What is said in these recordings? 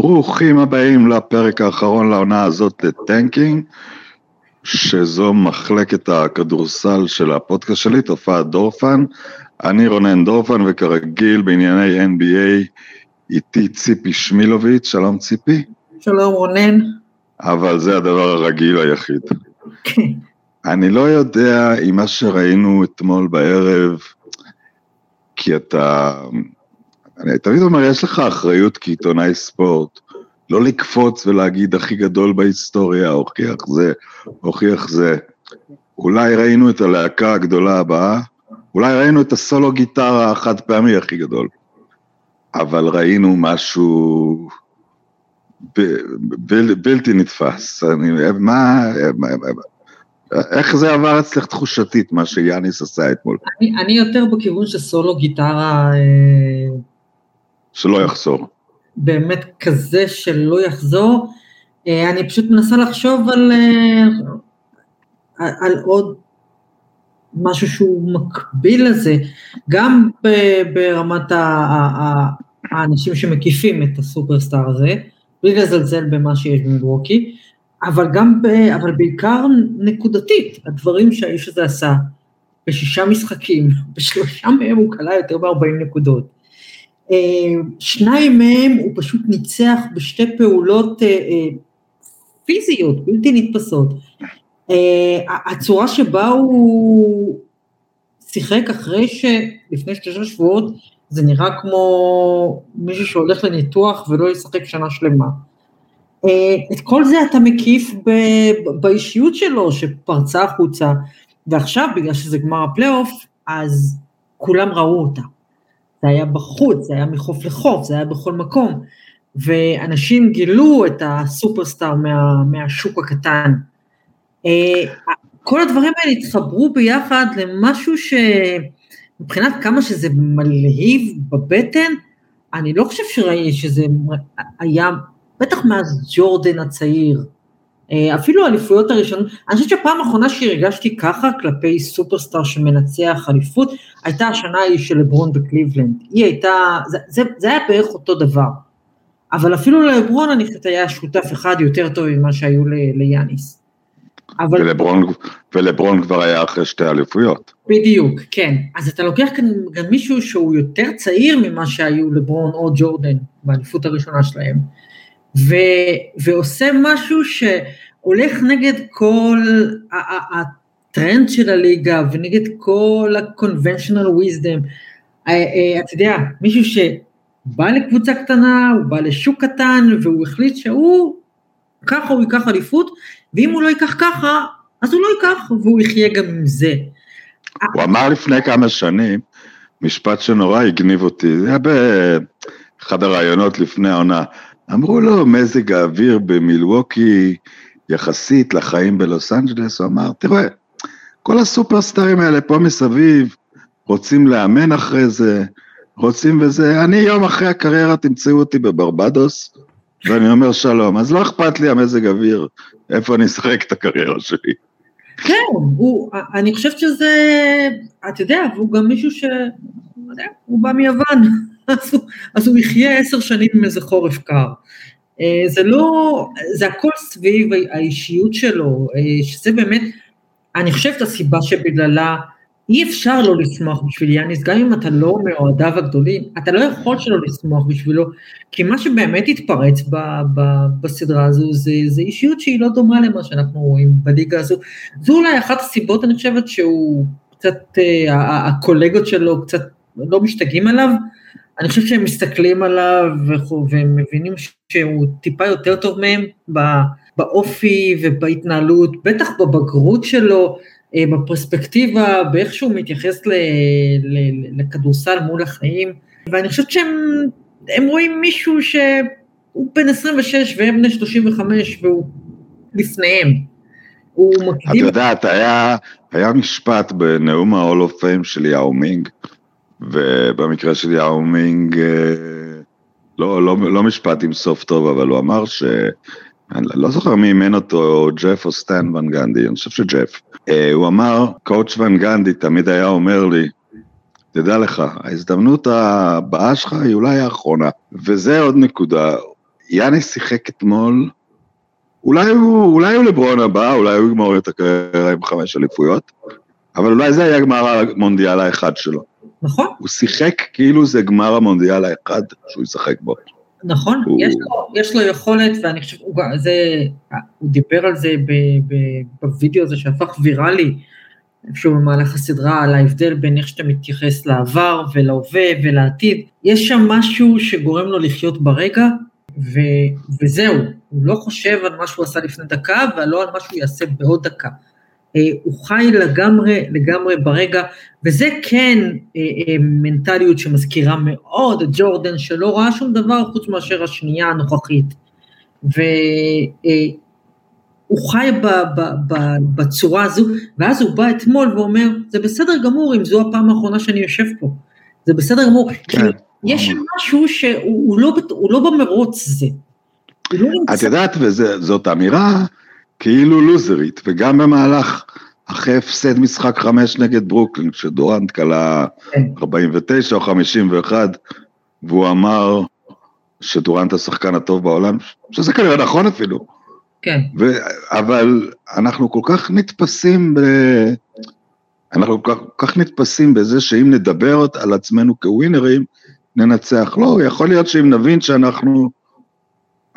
ברוכים הבאים לפרק האחרון לעונה הזאת לטנקינג, שזו מחלקת הכדורסל של הפודקאסט שלי, תופעת דורפן. אני רונן דורפן, וכרגיל בענייני NBA איתי ציפי שמילוביץ', שלום ציפי. שלום רונן. אבל זה הדבר הרגיל היחיד. כן. אני לא יודע אם מה שראינו אתמול בערב, כי אתה... אני תמיד אומר, יש לך אחריות כעיתונאי ספורט, לא לקפוץ ולהגיד הכי גדול בהיסטוריה, הוכיח זה, הוכיח זה. אולי ראינו את הלהקה הגדולה הבאה, אולי ראינו את הסולו גיטרה החד פעמי הכי גדול, אבל ראינו משהו ב, ב, בלתי נתפס. אני, מה, מה, איך זה עבר אצלך תחושתית, מה שיאניס עשה אתמול? אני, אני יותר בכיוון של סולו גיטרה... אה, שלא יחזור. באמת כזה שלא יחזור. אה, אני פשוט מנסה לחשוב על, אה, על עוד משהו שהוא מקביל לזה, גם ברמת האנשים שמקיפים את הסופרסטאר הזה, בלי לזלזל במה שיש במילווקי, אבל גם, ב, אבל בעיקר נקודתית, הדברים שהאיש הזה עשה בשישה משחקים, בשלושה מהם הוא כלה יותר מ-40 נקודות. אה, שניים מהם הוא פשוט ניצח בשתי פעולות אה, אה, פיזיות, בלתי נתפסות. הצורה שבה הוא שיחק אחרי שלפני שלושה שבועות זה נראה כמו מישהו שהולך לניתוח ולא ישחק שנה שלמה. אה, את כל זה אתה מקיף באישיות שלו שפרצה החוצה, ועכשיו בגלל שזה גמר הפלייאוף, אז כולם ראו אותה. זה היה בחוץ, זה היה מחוף לחוף, זה היה בכל מקום, ואנשים גילו את הסופרסטאר מה, מהשוק הקטן. אה, כל הדברים האלה התחברו ביחד למשהו שמבחינת כמה שזה מלהיב בבטן, אני לא חושב שראיתי שזה היה בטח מאז ג'ורדן הצעיר, אפילו האליפויות הראשונות, אני חושבת שהפעם האחרונה שהרגשתי ככה כלפי סופרסטאר שמנצח אליפות, הייתה השנה ההיא של לברון בקליבלנד, היא הייתה, זה, זה, זה היה בערך אותו דבר, אבל אפילו לברון אני חושבת היה שותף אחד יותר טוב ממה שהיו ליאניס. אבל... ולברון, ולברון כבר היה אחרי שתי אליפויות. בדיוק, כן. אז אתה לוקח כאן גם מישהו שהוא יותר צעיר ממה שהיו לברון או ג'ורדן באליפות הראשונה שלהם. ו, ועושה משהו שהולך נגד כל הטרנד של הליגה ונגד כל ה-conventional wisdom. אה, אה, אתה יודע, מישהו שבא לקבוצה קטנה, הוא בא לשוק קטן והוא החליט שהוא, ככה הוא ייקח אליפות, ואם הוא לא ייקח ככה, אז הוא לא ייקח והוא יחיה גם עם זה. הוא אמר לפני כמה שנים, משפט שנורא הגניב אותי, זה היה באחד הראיונות לפני העונה, אמרו לו, מזג האוויר במילווקי יחסית לחיים בלוס אנג'לס, הוא אמר, תראה, כל הסופרסטארים האלה פה מסביב רוצים לאמן אחרי זה, רוצים וזה, אני יום אחרי הקריירה תמצאו אותי בברבדוס, ואני אומר שלום, אז לא אכפת לי המזג אוויר, איפה אני אשחק את הקריירה שלי. כן, הוא, אני חושבת שזה, אתה יודע, והוא גם מישהו ש... לא הוא בא מיוון. אז הוא, יחיה עשר שנים עם איזה חורף קר. אה, זה לא, זה הכל סביב האישיות שלו, אה, שזה באמת, אני חושבת הסיבה שבגללה אי אפשר לא לשמוח בשביל יאניס, גם אם אתה לא מאוהדיו הגדולים, אתה לא יכול שלא לשמוח בשבילו, כי מה שבאמת התפרץ ב, ב, בסדרה הזו זה, זה אישיות שהיא לא דומה למה שאנחנו רואים בליגה הזו. זו אולי אחת הסיבות, אני חושבת, שהוא קצת, אה, הקולגות שלו קצת לא משתגעים עליו, אני חושב שהם מסתכלים עליו והם מבינים שהוא טיפה יותר טוב מהם באופי ובהתנהלות, בטח בבגרות שלו, אה, בפרספקטיבה, באיך שהוא מתייחס לכדורסל מול החיים, ואני חושבת שהם רואים מישהו שהוא בן 26 והם בני 35 והוא לפניהם. הוא מקדים... את יודעת, היה, היה משפט בנאום ה-all of fame של יאו מינג, ובמקרה של יאו מינג, אה, לא, לא, לא משפט עם סוף טוב, אבל הוא אמר ש... אני לא זוכר מי אימן אותו, ג'ף או סטן ון גנדי, אני חושב שג'ף. אה, הוא אמר, קואוצ' ון גנדי תמיד היה אומר לי, תדע לך, ההזדמנות הבאה שלך היא אולי האחרונה. וזה עוד נקודה, יאניס שיחק אתמול, אולי הוא, אולי הוא לברון הבא, אולי הוא יגמור את הקריירה עם חמש אליפויות, אבל אולי זה היה גמר המונדיאל האחד שלו. נכון. הוא שיחק כאילו זה גמר המונדיאל האחד שהוא ישחק בו. נכון, הוא... יש, לו, יש לו יכולת, ואני חושב, הוא, זה, הוא דיבר על זה ב, ב, בווידאו הזה שהפך ויראלי, איפשהו במהלך הסדרה, על ההבדל בין איך שאתה מתייחס לעבר ולהווה ולעתיד. יש שם משהו שגורם לו לחיות ברגע, ו, וזהו, הוא לא חושב על מה שהוא עשה לפני דקה, ולא על מה שהוא יעשה בעוד דקה. אה, הוא חי לגמרי, לגמרי ברגע, וזה כן אה, אה, מנטליות שמזכירה מאוד את ג'ורדן, שלא ראה שום דבר חוץ מאשר השנייה הנוכחית. והוא חי ב, ב, ב, בצורה הזו, ואז הוא בא אתמול ואומר, זה בסדר גמור אם זו הפעם האחרונה שאני יושב פה. זה בסדר גמור, כן. כי יש שם משהו שהוא לא, לא במרוץ הזה. לא את יודעת, וזאת אמירה כאילו לוזרית, וגם במהלך, אחרי הפסד משחק חמש נגד ברוקלין, שדורנט כלה 49 או 51, והוא אמר שדורנט השחקן הטוב בעולם, שזה כנראה נכון אפילו. כן. ו, אבל אנחנו כל כך נתפסים ב... אנחנו כל כך, כל כך נתפסים בזה שאם נדבר על עצמנו כווינרים, ננצח. לא, יכול להיות שאם נבין שאנחנו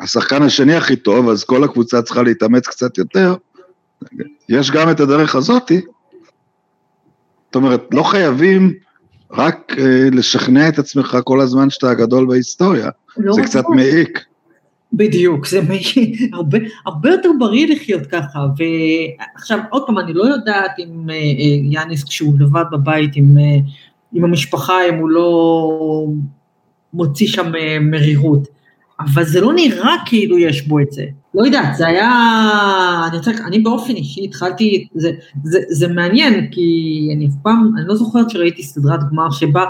השחקן השני הכי טוב, אז כל הקבוצה צריכה להתאמץ קצת יותר. יש גם את הדרך הזאתי. זאת אומרת, לא חייבים רק אה, לשכנע את עצמך כל הזמן שאתה הגדול בהיסטוריה. לא זה קצת מעיק. בדיוק, זה מעיק, הרבה, הרבה יותר בריא לחיות ככה, ועכשיו עוד פעם, אני לא יודעת אם אה, אה, יאניס כשהוא לבד בבית עם, אה, עם המשפחה, אם הוא לא מוציא שם אה, מרירות. אבל זה לא נראה כאילו יש בו את זה. לא יודעת, זה היה, אני רוצה, אני באופן אישי התחלתי, זה, זה, זה מעניין, כי אני אף פעם, אני לא זוכרת שראיתי סדרת גמר שבה,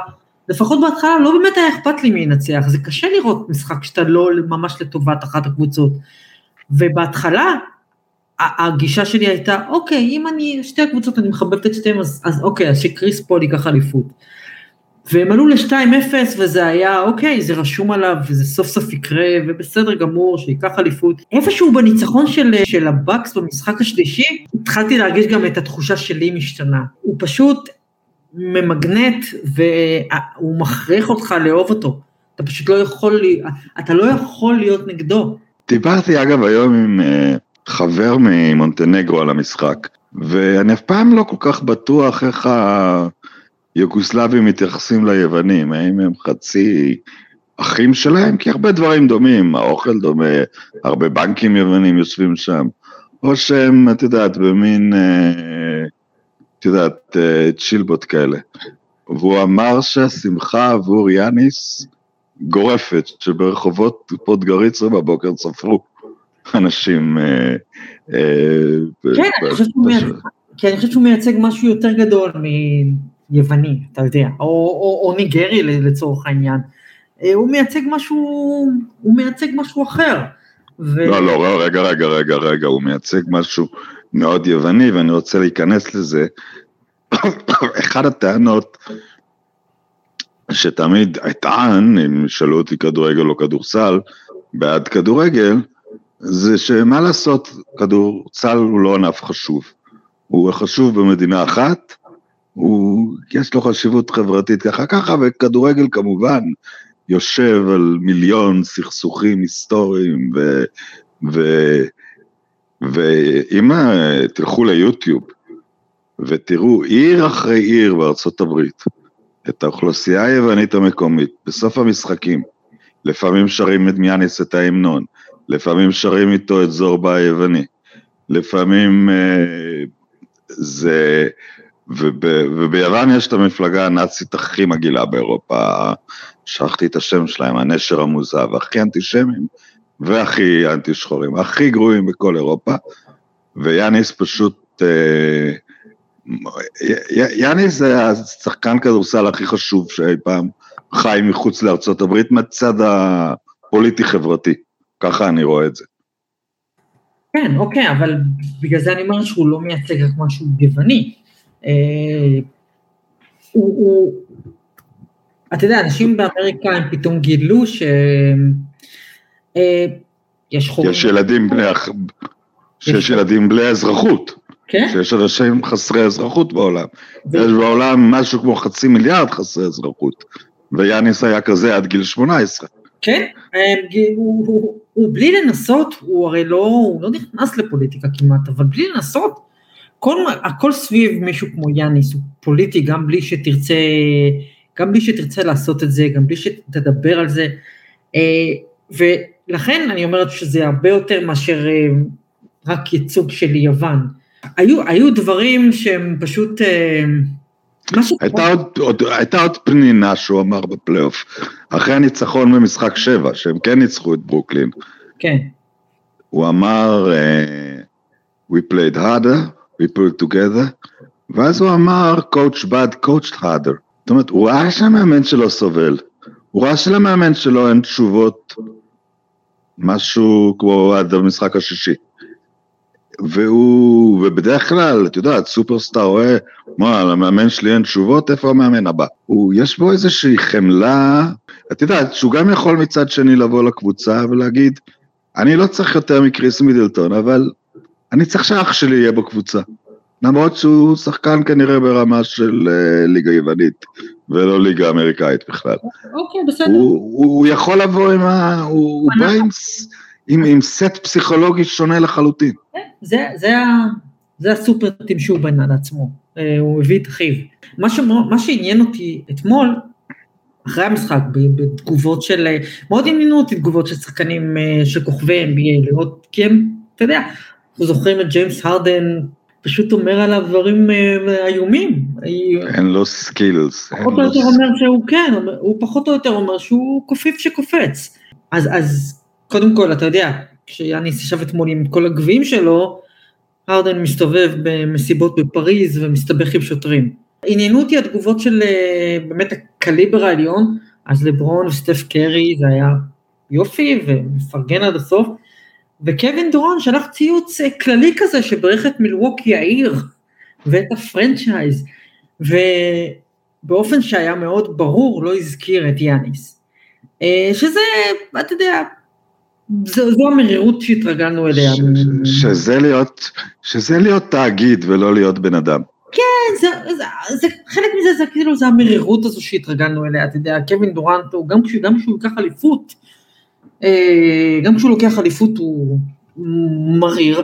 לפחות בהתחלה לא באמת היה אכפת לי מי ינצח, זה קשה לראות משחק שאתה לא ממש לטובת אחת הקבוצות. ובהתחלה, הגישה שלי הייתה, אוקיי, אם אני, שתי הקבוצות, אני מחבבת את שתיהן, אז, אז אוקיי, אז שקריס פול ייקח אליפות. והם עלו ל-2-0 וזה היה אוקיי, זה רשום עליו וזה סוף סוף יקרה ובסדר גמור שייקח אליפות. איפשהו בניצחון של, של הבקס במשחק השלישי, התחלתי להרגיש גם את התחושה שלי משתנה. הוא פשוט ממגנט והוא מכריח אותך לאהוב אותו. אתה פשוט לא יכול, אתה לא יכול להיות נגדו. דיברתי אגב היום עם uh, חבר ממונטנגרו על המשחק, ואני אף פעם לא כל כך בטוח איך ה... יוגוסלבים מתייחסים ליוונים, האם הם חצי אחים שלהם? כי הרבה דברים דומים, האוכל דומה, הרבה בנקים יוונים יושבים שם, או שהם, את יודעת, במין, אה, את יודעת, אה, צ'ילבוט כאלה. והוא אמר שהשמחה עבור יאניס גורפת, שברחובות פודגריצה בבוקר ספרו אנשים. אה, כן, אני חושבת שהוא מייצג משהו יותר גדול יווני, אתה יודע, או, או, או ניגרי לצורך העניין. אה, הוא מייצג משהו, הוא מייצג משהו אחר. ו... לא, לא, רגע, רגע, רגע, רגע, הוא מייצג משהו מאוד יווני, ואני רוצה להיכנס לזה. אחת הטענות שתמיד אטען, אם שאלו אותי כדורגל או כדורסל, בעד כדורגל, זה שמה לעשות, כדורסל הוא לא ענף חשוב. הוא חשוב במדינה אחת, הוא, יש לו חשיבות חברתית ככה ככה, וכדורגל כמובן יושב על מיליון סכסוכים היסטוריים, ו, ו, ואם תלכו ליוטיוב ותראו עיר אחרי עיר בארצות הברית, את האוכלוסייה היוונית המקומית, בסוף המשחקים, לפעמים שרים את מיאניס את ההמנון, לפעמים שרים איתו את זורבה היווני, לפעמים אה, זה וב, וביוון יש את המפלגה הנאצית הכי מגעילה באירופה, שכחתי את השם שלהם, הנשר המוזב, הכי אנטישמים והכי אנטי שחורים, הכי גרועים בכל אירופה, ויאניס פשוט, אה, יאניס זה השחקן כדורסל הכי חשוב שאי פעם חי מחוץ לארצות הברית מהצד הפוליטי-חברתי, ככה אני רואה את זה. כן, אוקיי, אבל בגלל זה אני אומר שהוא לא מייצג רק משהו גבעני. אה, הוא, הוא, אתה יודע, אנשים באמריקה הם פתאום גילו ש... אה, חורים. יש ילדים בני, אח- שיש יש- ילדים בלי אזרחות, כן? שיש אנשים חסרי אזרחות בעולם. ו- יש בעולם משהו כמו חצי מיליארד חסרי אזרחות, ויאניס היה כזה עד גיל 18. כן, אה, הוא, הוא, הוא בלי לנסות, הוא הרי לא, הוא לא נכנס לפוליטיקה כמעט, אבל בלי לנסות, כל, הכל סביב מישהו כמו יאניס הוא פוליטי, גם בלי שתרצה, גם בלי שתרצה לעשות את זה, גם בלי שתדבר על זה, אה, ולכן אני אומרת שזה הרבה יותר מאשר אה, רק ייצוג של יוון. היו, היו דברים שהם פשוט, אה, הייתה עוד, עוד, הייתה עוד פנינה שהוא אמר בפלייאוף, אחרי הניצחון במשחק 7, שהם כן ניצחו את ברוקלין, כן, הוא אמר, we played harder, we put together, ואז הוא אמר, coach bad, coach harder. זאת אומרת, הוא ראה שהמאמן שלו סובל, הוא ראה שלמאמן שלו אין תשובות, משהו כמו עד המשחק השישי. והוא, ובדרך כלל, את יודעת, סופרסטאר רואה, מה, למאמן שלי אין תשובות, איפה המאמן הבא? הוא, יש בו איזושהי חמלה, את יודעת, שהוא גם יכול מצד שני לבוא לקבוצה ולהגיד, אני לא צריך יותר מקריס מידלטון, אבל אני צריך שאח שלי יהיה בקבוצה. למרות שהוא שחקן כנראה ברמה של uh, ליגה יוונית, ולא ליגה אמריקאית בכלל. אוקיי, בסדר. הוא, הוא, יכול לבוא עם ה... הוא, הוא בא עם, עם, עם סט פסיכולוגי שונה לחלוטין. זה, זה, ה- זה הסופרטים שהוא בנה לעצמו, אה, הוא הביא את אחיו. מה, שמו- מה שעניין אותי אתמול, אחרי המשחק, בתגובות של, אה, מאוד עניינו אותי תגובות של שחקנים אה, של כוכבי NBA, לראות, כי הם, אתה יודע, אנחנו זוכרים את ג'יימס הרדן, פשוט אומר עליו דברים אה, איומים. אין לו skills. פחות או יותר אומר שהוא כן, הוא פחות או יותר אומר שהוא קופיף שקופץ. אז, אז קודם כל, אתה יודע, כשיאניס ישב אתמול עם כל הגביעים שלו, הרדן מסתובב במסיבות בפריז ומסתבך עם שוטרים. עניינו אותי התגובות של אה, באמת הקליבר העליון, אז לברון וסטף קרי זה היה יופי ומפרגן עד הסוף, וקווין דורון שלח ציוץ אה, כללי כזה שברך את מילווקי העיר ואת הפרנצ'ייז, ובאופן שהיה מאוד ברור לא הזכיר את יאניס. אה, שזה, אתה יודע, זו, זו המרירות שהתרגלנו אליה. ש- שזה להיות, שזה להיות תאגיד ולא להיות בן אדם. כן, זה, זה, זה, חלק מזה זה כאילו זה המרירות הזו שהתרגלנו אליה, אתה יודע, קווין דורנט, גם, כשהוא- ייקח אליפות, גם כשהוא לוקח אליפות הוא מריר.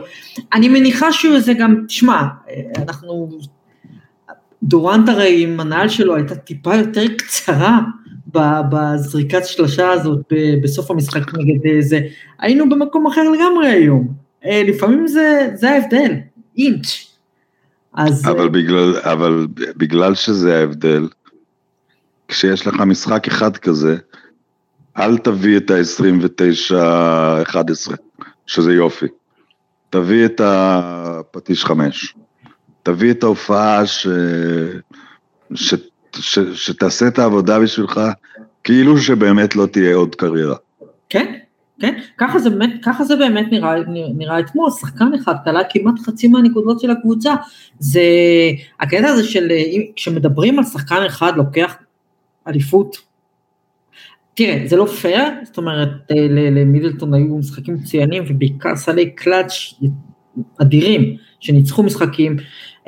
אני מניחה שזה גם, תשמע, אה, אנחנו, דורנט הרי עם הנעל שלו הייתה טיפה יותר קצרה בזריקת שלושה הזאת בסוף המשחק נגד אה, זה, היינו במקום אחר לגמרי היום. אה, לפעמים זה, זה ההבדל, אינץ'. אז... אבל בגלל, אבל בגלל שזה ההבדל, כשיש לך משחק אחד כזה, אל תביא את ה-29-11, שזה יופי. תביא את הפטיש 5. תביא את ההופעה ש... ש... ש... שתעשה את העבודה בשבילך, כאילו שבאמת לא תהיה עוד קריירה. כן, כן, ככה זה באמת, ככה זה באמת נראה, נראה אתמול, שחקן אחד קלע כמעט חצי מהנקודות של הקבוצה, זה, הקטע הזה של, כשמדברים על שחקן אחד לוקח אליפות, תראה, זה לא פייר, זאת אומרת, אה, למידלטון היו משחקים מצוינים, ובעיקר סלי קלאץ' אדירים, שניצחו משחקים,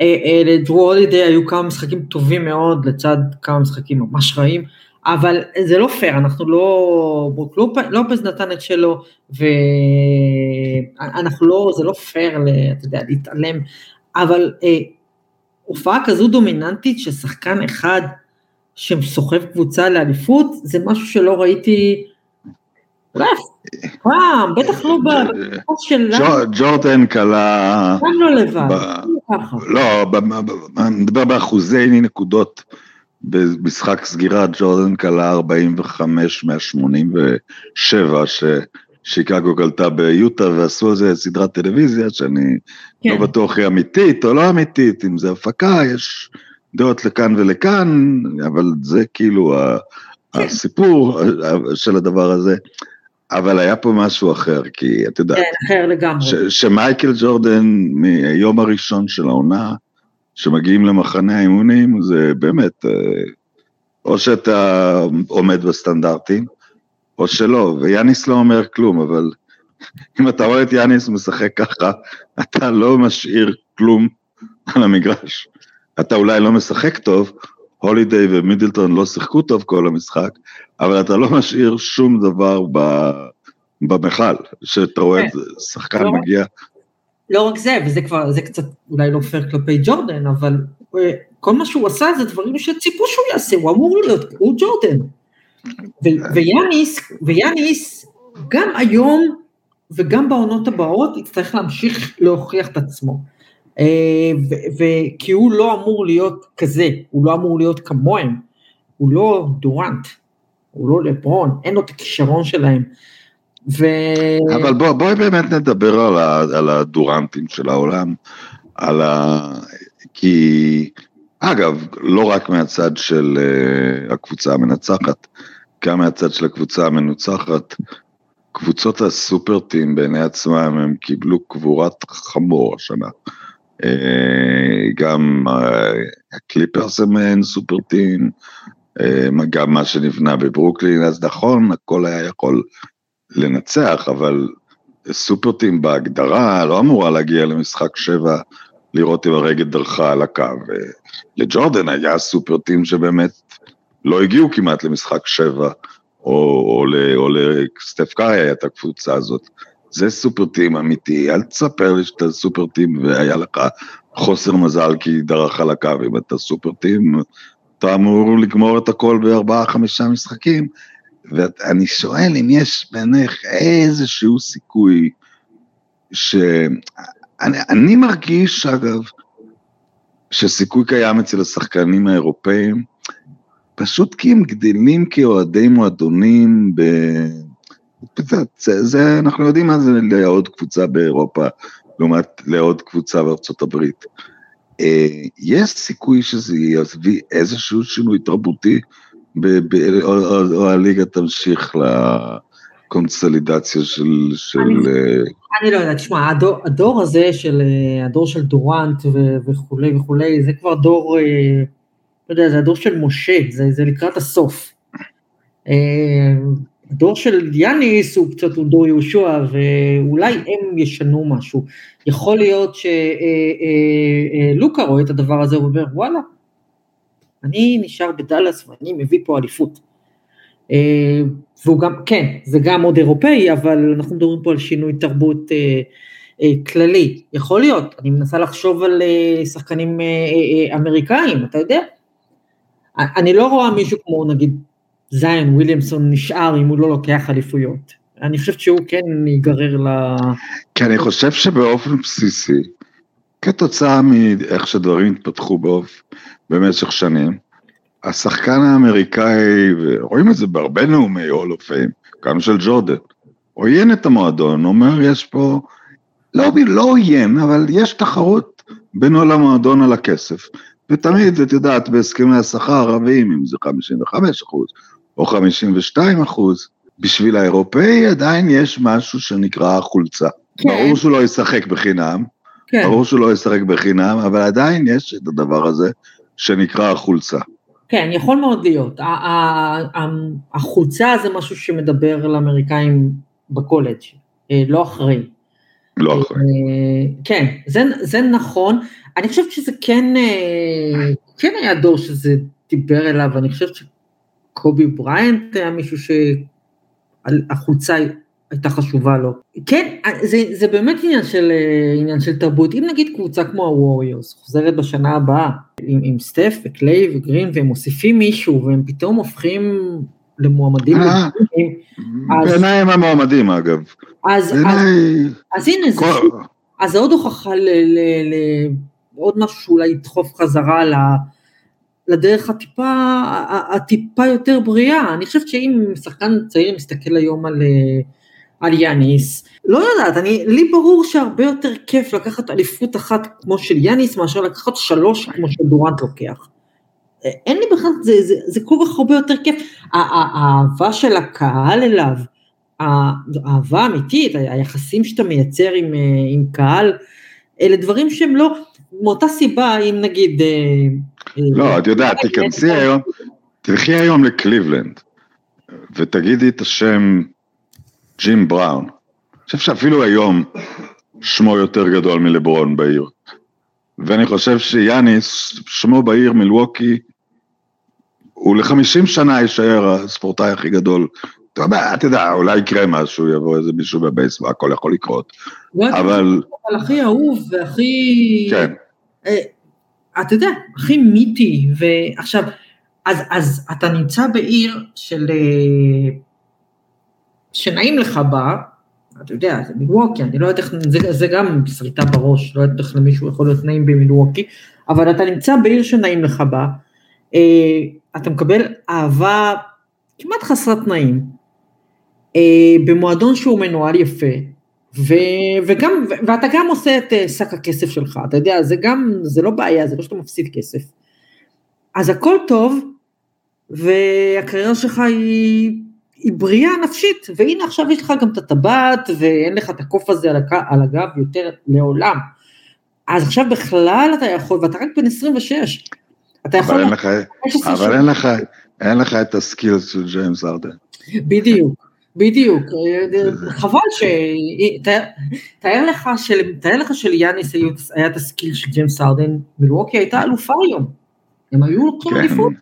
אה, אה, לדרו הולידי היו כמה משחקים טובים מאוד, לצד כמה משחקים ממש רעים, אבל זה לא פייר, אנחנו לא, ברוק לופ- לופז נתן את שלו, ואנחנו לא, זה לא פייר, אתה יודע, להתעלם, אבל הופעה כזו דומיננטית של שחקן אחד שסוחב קבוצה לאליפות, זה משהו שלא ראיתי, אולי פעם, בטח לא בתקופה שלנו, ג'ו- ג'ורדן כלה... גם לא לבד, לא. לא, אני מדבר באחוזי נקודות. במשחק סגירה ג'ורדן כלה 45 מה-87 ששיקגו קלטה ביוטה ועשו על זה סדרת טלוויזיה שאני כן. לא בטוח היא אמיתית או לא אמיתית, אם זה הפקה, יש דעות לכאן ולכאן, אבל זה כאילו כן. הסיפור של הדבר הזה. אבל היה פה משהו אחר, כי את יודעת, כן, אחר לגמרי. ש- שמייקל ג'ורדן מהיום הראשון של העונה, שמגיעים למחנה האימונים, זה באמת, אה, או שאתה עומד בסטנדרטים, או שלא, ויאניס לא אומר כלום, אבל אם אתה רואה את יאניס משחק ככה, אתה לא משאיר כלום על המגרש. אתה אולי לא משחק טוב, הולידיי ומידלטון לא שיחקו טוב כל המשחק, אבל אתה לא משאיר שום דבר במכל, שאתה רואה את כן. שחקן לא מגיע. לא רק זה, וזה כבר, זה קצת אולי לא פייר כלפי ג'ורדן, אבל אה, כל מה שהוא עשה זה דברים שציפו שהוא יעשה, הוא אמור להיות, הוא ג'ורדן. ויאניס, ויאניס, גם היום וגם בעונות הבאות יצטרך להמשיך להוכיח את עצמו. אה, כי הוא לא אמור להיות כזה, הוא לא אמור להיות כמוהם, הוא לא דורנט, הוא לא לברון, אין לו את הכישרון שלהם. ו... אבל בוא, בואי באמת נדבר על, ה, על הדורנטים של העולם, על ה... כי, אגב, לא רק מהצד של uh, הקבוצה המנצחת, גם מהצד של הקבוצה המנוצחת, קבוצות הסופרטים בעיני עצמם הם קיבלו קבורת חמור השנה. אה, גם אה, הקליפרס הם מעין אה, גם מה שנבנה בברוקלין, אז נכון, הכל היה יכול לנצח, אבל סופרטים בהגדרה לא אמורה להגיע למשחק שבע לראות אם הרגל דרכה על הקו. לג'ורדן היה סופרטים שבאמת לא הגיעו כמעט למשחק שבע, או, או, או לסטף קארי היה את הקבוצה הזאת. זה סופר טים אמיתי, אל תספר לי שאתה סופר טים והיה לך חוסר מזל כי דרך על הקו, אם אתה סופר טים, אתה אמור לגמור את הכל בארבעה, חמישה משחקים. ואני שואל אם יש בעיניך איזשהו סיכוי ש... אני, אני מרגיש, אגב, שסיכוי קיים אצל השחקנים האירופאים, פשוט כי הם גדלים כאוהדי מועדונים ב... זה, זה, אנחנו יודעים מה זה לעוד קבוצה באירופה לעומת לעוד קבוצה בארצות הברית. אה, יש סיכוי שזה יביא איזשהו שינוי תרבותי, ב, ב, או, או, או הליגה תמשיך לקונסולידציה של... של אני, uh... אני לא יודעת, תשמע, הדור, הדור הזה של, אה, הדור של דורנט ו, וכולי וכולי, זה כבר דור, לא יודע, זה הדור של משה, זה, זה לקראת הסוף. הדור של יאניס הוא קצת הוא דור יהושע, ואולי הם ישנו משהו. יכול להיות שלוקה אה, אה, אה, רואה את הדבר הזה ואומר, וואלה, אני נשאר בדאלאס ואני מביא פה אליפות. והוא גם, כן, זה גם עוד אירופאי, אבל אנחנו מדברים פה על שינוי תרבות כללי. יכול להיות, אני מנסה לחשוב על שחקנים אמריקאים, אתה יודע? אני לא רואה מישהו כמו נגיד זיין וויליאמסון נשאר אם הוא לא לוקח אליפויות. אני חושבת שהוא כן ייגרר ל... כי אני חושב שבאופן בסיסי, כתוצאה מאיך שדברים התפתחו באופ... במשך שנים, השחקן האמריקאי, ורואים את זה בהרבה נאומי הול אוף פיים, גם של ג'ורדן, עוין את המועדון, אומר יש פה, לא, לא אבל יש תחרות בינו למועדון על הכסף. ותמיד, את יודעת, בהסכמי השכר רבים, אם זה 55 אחוז, או 52 אחוז, בשביל האירופאי עדיין יש משהו שנקרא חולצה. כן. ברור שהוא לא ישחק בחינם, כן. ברור שהוא לא ישחק בחינם, אבל עדיין יש את הדבר הזה שנקרא החולצה. כן, יכול מאוד להיות. החולצה זה משהו שמדבר לאמריקאים בקולג', אה, לא אחרי. לא אחרי. אה, כן, זה, זה נכון. אני חושבת שזה כן, אה, כן היה דור שזה דיבר אליו, אני חושבת ש... קובי בריינט היה מישהו שהחולצה הייתה חשובה לו. כן, זה, זה באמת עניין של, עניין של תרבות. אם נגיד קבוצה כמו הווריורס חוזרת בשנה הבאה עם, עם סטף וקליי וגרין והם מוסיפים מישהו והם פתאום הופכים למועמדים. אה, בעיניי הם המועמדים אגב. אז, אז, אז הנה, זה, אז זה עוד הוכחה לעוד משהו שאולי ידחוף חזרה ל... לדרך הטיפה, הטיפה יותר בריאה. אני חושבת שאם שחקן צעיר מסתכל היום על, אה, על יאניס, לא יודעת, אני, לי ברור שהרבה יותר כיף לקחת אליפות אחת כמו של יאניס מאשר לקחת שלוש כמו שדורנט לוקח. אה, אין לי בכלל, זה, זה, זה כל כך הרבה יותר כיף. האהבה של הקהל אליו, האהבה האמיתית, היחסים שאתה מייצר עם, אה, עם קהל, אלה דברים שהם לא, מאותה סיבה אם נגיד לא, את יודעת, תיכנסי היום, תלכי היום לקליבלנד, ותגידי את השם ג'ים בראון. אני חושב שאפילו היום שמו יותר גדול מלברון בעיר. ואני חושב שיאניס, שמו בעיר מלווקי, הוא לחמישים שנה יישאר הספורטאי הכי גדול. אתה יודע, אתה יודע, אולי יקרה משהו, יבוא איזה מישהו בבייסבול, הכל יכול לקרות. אבל... אבל הכי אהוב והכי... כן. אתה יודע, הכי מיתי, ועכשיו, אז, אז אתה נמצא בעיר של... אה, שנעים לך בה, אתה יודע, זה מילווקי, אני לא יודעת איך, זה, זה גם שריטה בראש, לא יודעת איך למישהו יכול להיות נעים במילווקי, אבל אתה נמצא בעיר שנעים לך בה, אה, אתה מקבל אהבה כמעט חסרת תנאים, אה, במועדון שהוא מנוהל יפה, ו, וגם, ו, ואתה גם עושה את אה, שק הכסף שלך, אתה יודע, זה גם, זה לא בעיה, זה לא שאתה מפסיד כסף. אז הכל טוב, והקריירה שלך היא, היא בריאה נפשית, והנה עכשיו יש לך גם את הטבעת, ואין לך את הקוף הזה על, הק, על הגב יותר לעולם. אז עכשיו בכלל אתה יכול, ואתה רק בן 26, אתה יכול... אבל, אין לך, אבל אין, לך, אין לך את ה skills של ג'יימס הרדן. בדיוק. בדיוק, חבל ש... תאר לך, של... תאר לך שליאניס היה את ה skill של ג'יימס הרדן, מלווקי הייתה אלופה היום. הם היו לוקחים כן. אליפות,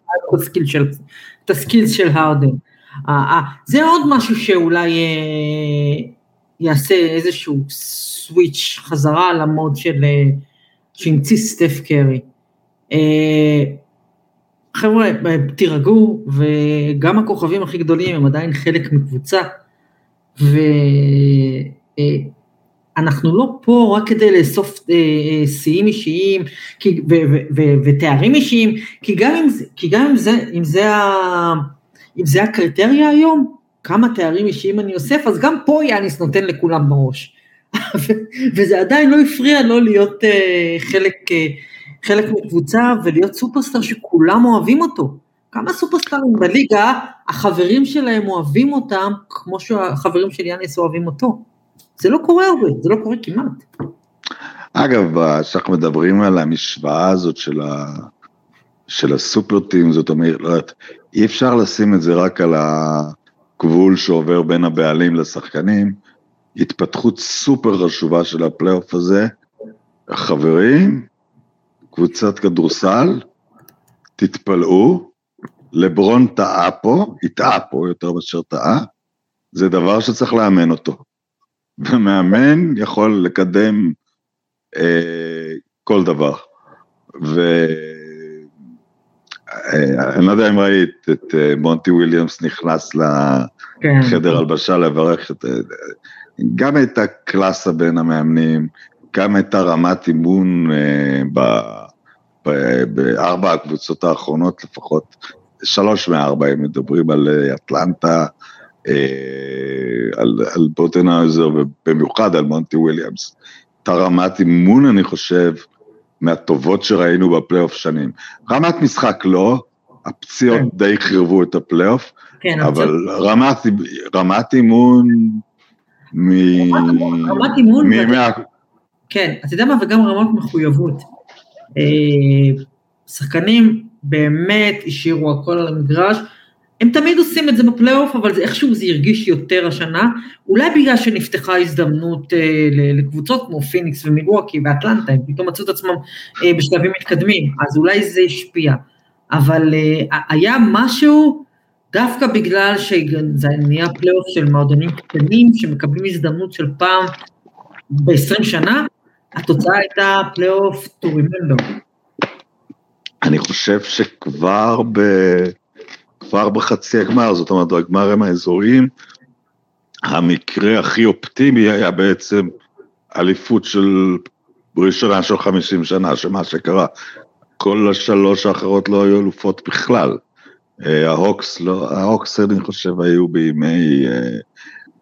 את הסקיל של הרדן. זה עוד משהו שאולי אה, יעשה איזשהו סוויץ' חזרה למוד של... אה, שהמציא סטף קרי. אה, חבר'ה, תירגעו, וגם הכוכבים הכי גדולים הם עדיין חלק מקבוצה, ואנחנו לא פה רק כדי לאסוף אה, אה, שיאים אישיים ותארים אישיים, כי גם אם זה, כי גם אם זה, אם זה, ה, אם זה הקריטריה היום, כמה תארים אישיים אני אוסף, אז גם פה יאניס נותן לכולם בראש. וזה עדיין לא הפריע לא להיות אה, חלק חלק מקבוצה ולהיות סופרסטאר שכולם אוהבים אותו. כמה סופרסטארים בליגה, החברים שלהם אוהבים אותם כמו שהחברים של יאניס אוהבים אותו. זה לא קורה הרבה, זה לא קורה כמעט. אגב, כשאנחנו מדברים על המשוואה הזאת של, ה... של הסופרטים, זאת אומרת, אי אפשר לשים את זה רק על הגבול שעובר בין הבעלים לשחקנים, התפתחות סופר חשובה של הפלייאוף הזה, חברים, קבוצת כדורסל, תתפלאו, לברון טעה פה, הטעה פה יותר מאשר טעה, זה דבר שצריך לאמן אותו. ומאמן יכול לקדם אה, כל דבר. ואני אה, לא יודע אם ראית את אה, מונטי וויליאמס נכנס כן. לחדר כן. הלבשה לברך את... אה, גם הייתה קלאסה בין המאמנים, גם הייתה רמת אימון אה, בארבע הקבוצות האחרונות לפחות, שלוש מארבע, הם מדברים על אה, אטלנטה, אה, על, על בודנהולזר ובמיוחד על מונטי וויליאמס. רמת אימון, אני חושב, מהטובות שראינו בפלייאוף שנים. רמת משחק לא, הפציעות כן. די חרבו את הפלייאוף, כן, אבל רמת, רמת אימון מ... רמת אימון, מ... מה... כן, אתה יודע מה, וגם רמת מחויבות. אה, שחקנים באמת השאירו הכל על המגרש, הם תמיד עושים את זה בפלייאוף, אבל זה איכשהו זה הרגיש יותר השנה, אולי בגלל שנפתחה הזדמנות אה, לקבוצות כמו פיניקס ומילווקי ואטלנטה, הם פתאום מצאו את עצמם אה, בשלבים מתקדמים, אז אולי זה השפיע. אבל אה, היה משהו, דווקא בגלל שזה נהיה פלייאוף של מועדונים קטנים, שמקבלים הזדמנות של פעם ב-20 שנה, התוצאה הייתה פלייאוף remember. אני חושב שכבר ב... כבר בחצי הגמר, זאת אומרת, בגמרים האזוריים, המקרה הכי אופטימי היה בעצם אליפות של ראשונה של 50 שנה, שמה שקרה, כל השלוש האחרות לא היו אלופות בכלל. אה, ההוקס, לא, ההוקס אני חושב היו בימי אה,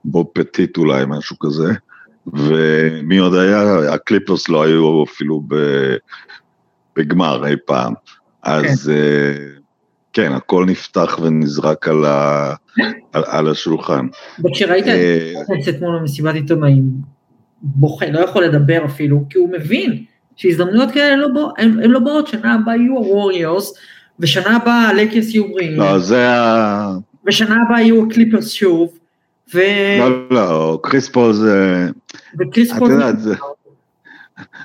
בוב פטיט אולי, משהו כזה. ומי עוד היה? הקליפרס לא היו אפילו בגמר אי פעם. אז כן. כן, הכל נפתח ונזרק על, ה, על, על השולחן. וכשראית את אתמול במסיבת עיתונאים, בוכה, לא יכול לדבר אפילו, כי הוא מבין שהזדמנויות כאלה לא הן לא באות, שנה הבאה יהיו הווריורס, ושנה הבאה הלקרס יהיו בריאים. לא, זה ה... ושנה הבאה יהיו הקליפרס שוב, ו... לא, לא, קריס פול זה... וקריס פול... את יודעת, זה...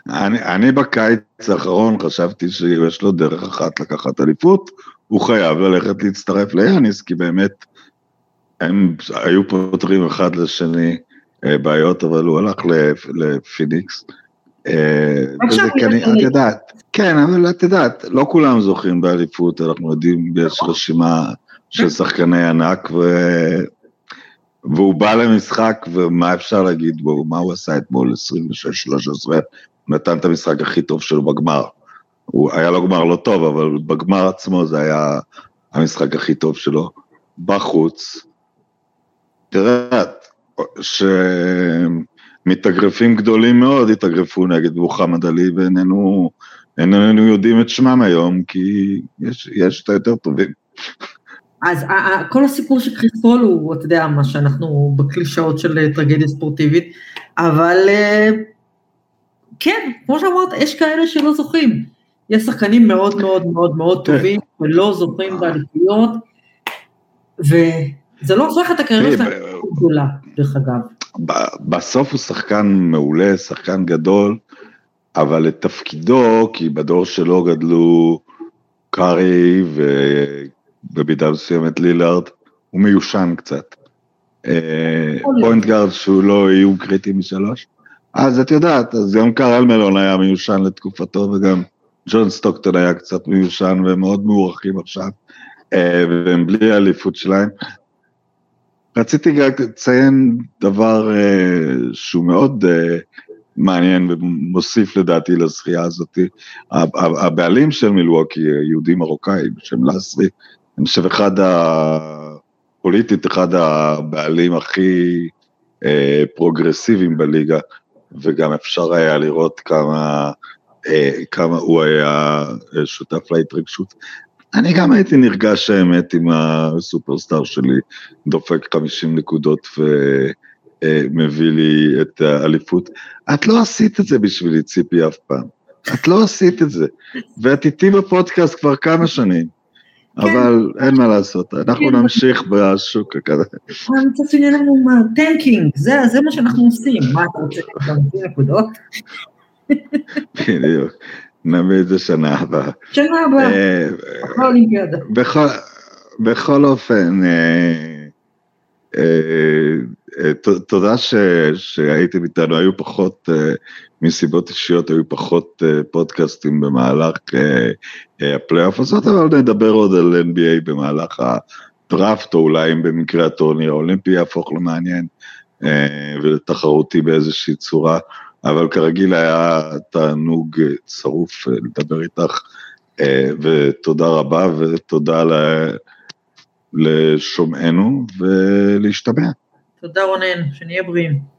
אני, אני בקיץ האחרון חשבתי שיש לו דרך אחת לקחת אליפות, הוא חייב ללכת להצטרף ליאניס, כי באמת הם היו פותרים אחד לשני אה, בעיות, אבל הוא הלך לפיניקס. אה, וזה כנראה, את יודעת, כן, אבל את יודעת, לא כולם זוכים באליפות, אנחנו יודעים, יש רשימה של שחקני ענק, ו... והוא בא למשחק, ומה אפשר להגיד בו, מה הוא עשה אתמול, 26-13, נתן את המשחק הכי טוב שלו בגמר. הוא היה לו גמר לא טוב, אבל בגמר עצמו זה היה המשחק הכי טוב שלו. בחוץ, תראה, שמתאגרפים גדולים מאוד התאגרפו נגד מוחמד עלי, ואיננו איננו יודעים את שמם היום, כי יש, יש את היותר טובים. אז כל הסיפור של קריס פול הוא, אתה יודע, מה שאנחנו בקלישאות של טרגדיה ספורטיבית, אבל אה, כן, כמו שאמרת, יש כאלה שלא זוכים. יש שחקנים מאוד מאוד מאוד מאוד כן. טובים, ולא זוכים באליפויות, וזה לא הופך את הקריירה שלהם גדולה, דרך אגב. בסוף הוא שחקן מעולה, שחקן גדול, אבל את תפקידו, כי בדור שלו גדלו קארי ובמידה מסוימת לילארד, הוא מיושן קצת. point guard שהוא לא איום קריטי משלוש. אז את יודעת, אז גם קארל מלון היה מיושן לתקופתו, וגם ג'ון סטוקטון היה קצת מיושן, והם מאוד מוערכים עכשיו, אה, והם בלי האליפות שלהם. רציתי רק לציין דבר אה, שהוא מאוד אה, מעניין ומוסיף לדעתי לזכייה הזאת. הבעלים של מילווקי, יהודי מרוקאי בשם לסרי, אני חושב אחד ה... פוליטית, אחד הבעלים הכי אה, פרוגרסיביים בליגה, וגם אפשר היה לראות כמה, אה, כמה הוא היה אה, שותף להתרגשות. אני גם הייתי נרגש האמת עם הסופרסטאר שלי, דופק 50 נקודות ומביא לי את האליפות. את לא עשית את זה בשבילי, ציפי, אף פעם. את לא עשית את זה. ואת איתי בפודקאסט כבר כמה שנים. כן. אבל אין מה לעשות, אנחנו כן. נמשיך בשוק הכזה. מצד שני לנו מה, tanking, זה מה שאנחנו עושים, מה אתה רוצה, אתה רוצה נקודות? בדיוק, נביא את זה שנה הבאה. שנה הבאה, אה. בכל אופן, אה, אה, תודה שהייתם איתנו, היו פחות מסיבות אישיות היו פחות uh, פודקאסטים במהלך הפלייאוף הזאת, אבל נדבר עוד על NBA במהלך הדראפט, או אולי אם במקרה הטורניר האולימפי יהפוך למעניין ולתחרותי באיזושהי צורה, אבל כרגיל היה תענוג צרוף לדבר איתך, ותודה רבה ותודה ל... לשומענו ולהשתמע. תודה רונן, שנהיה בריאים.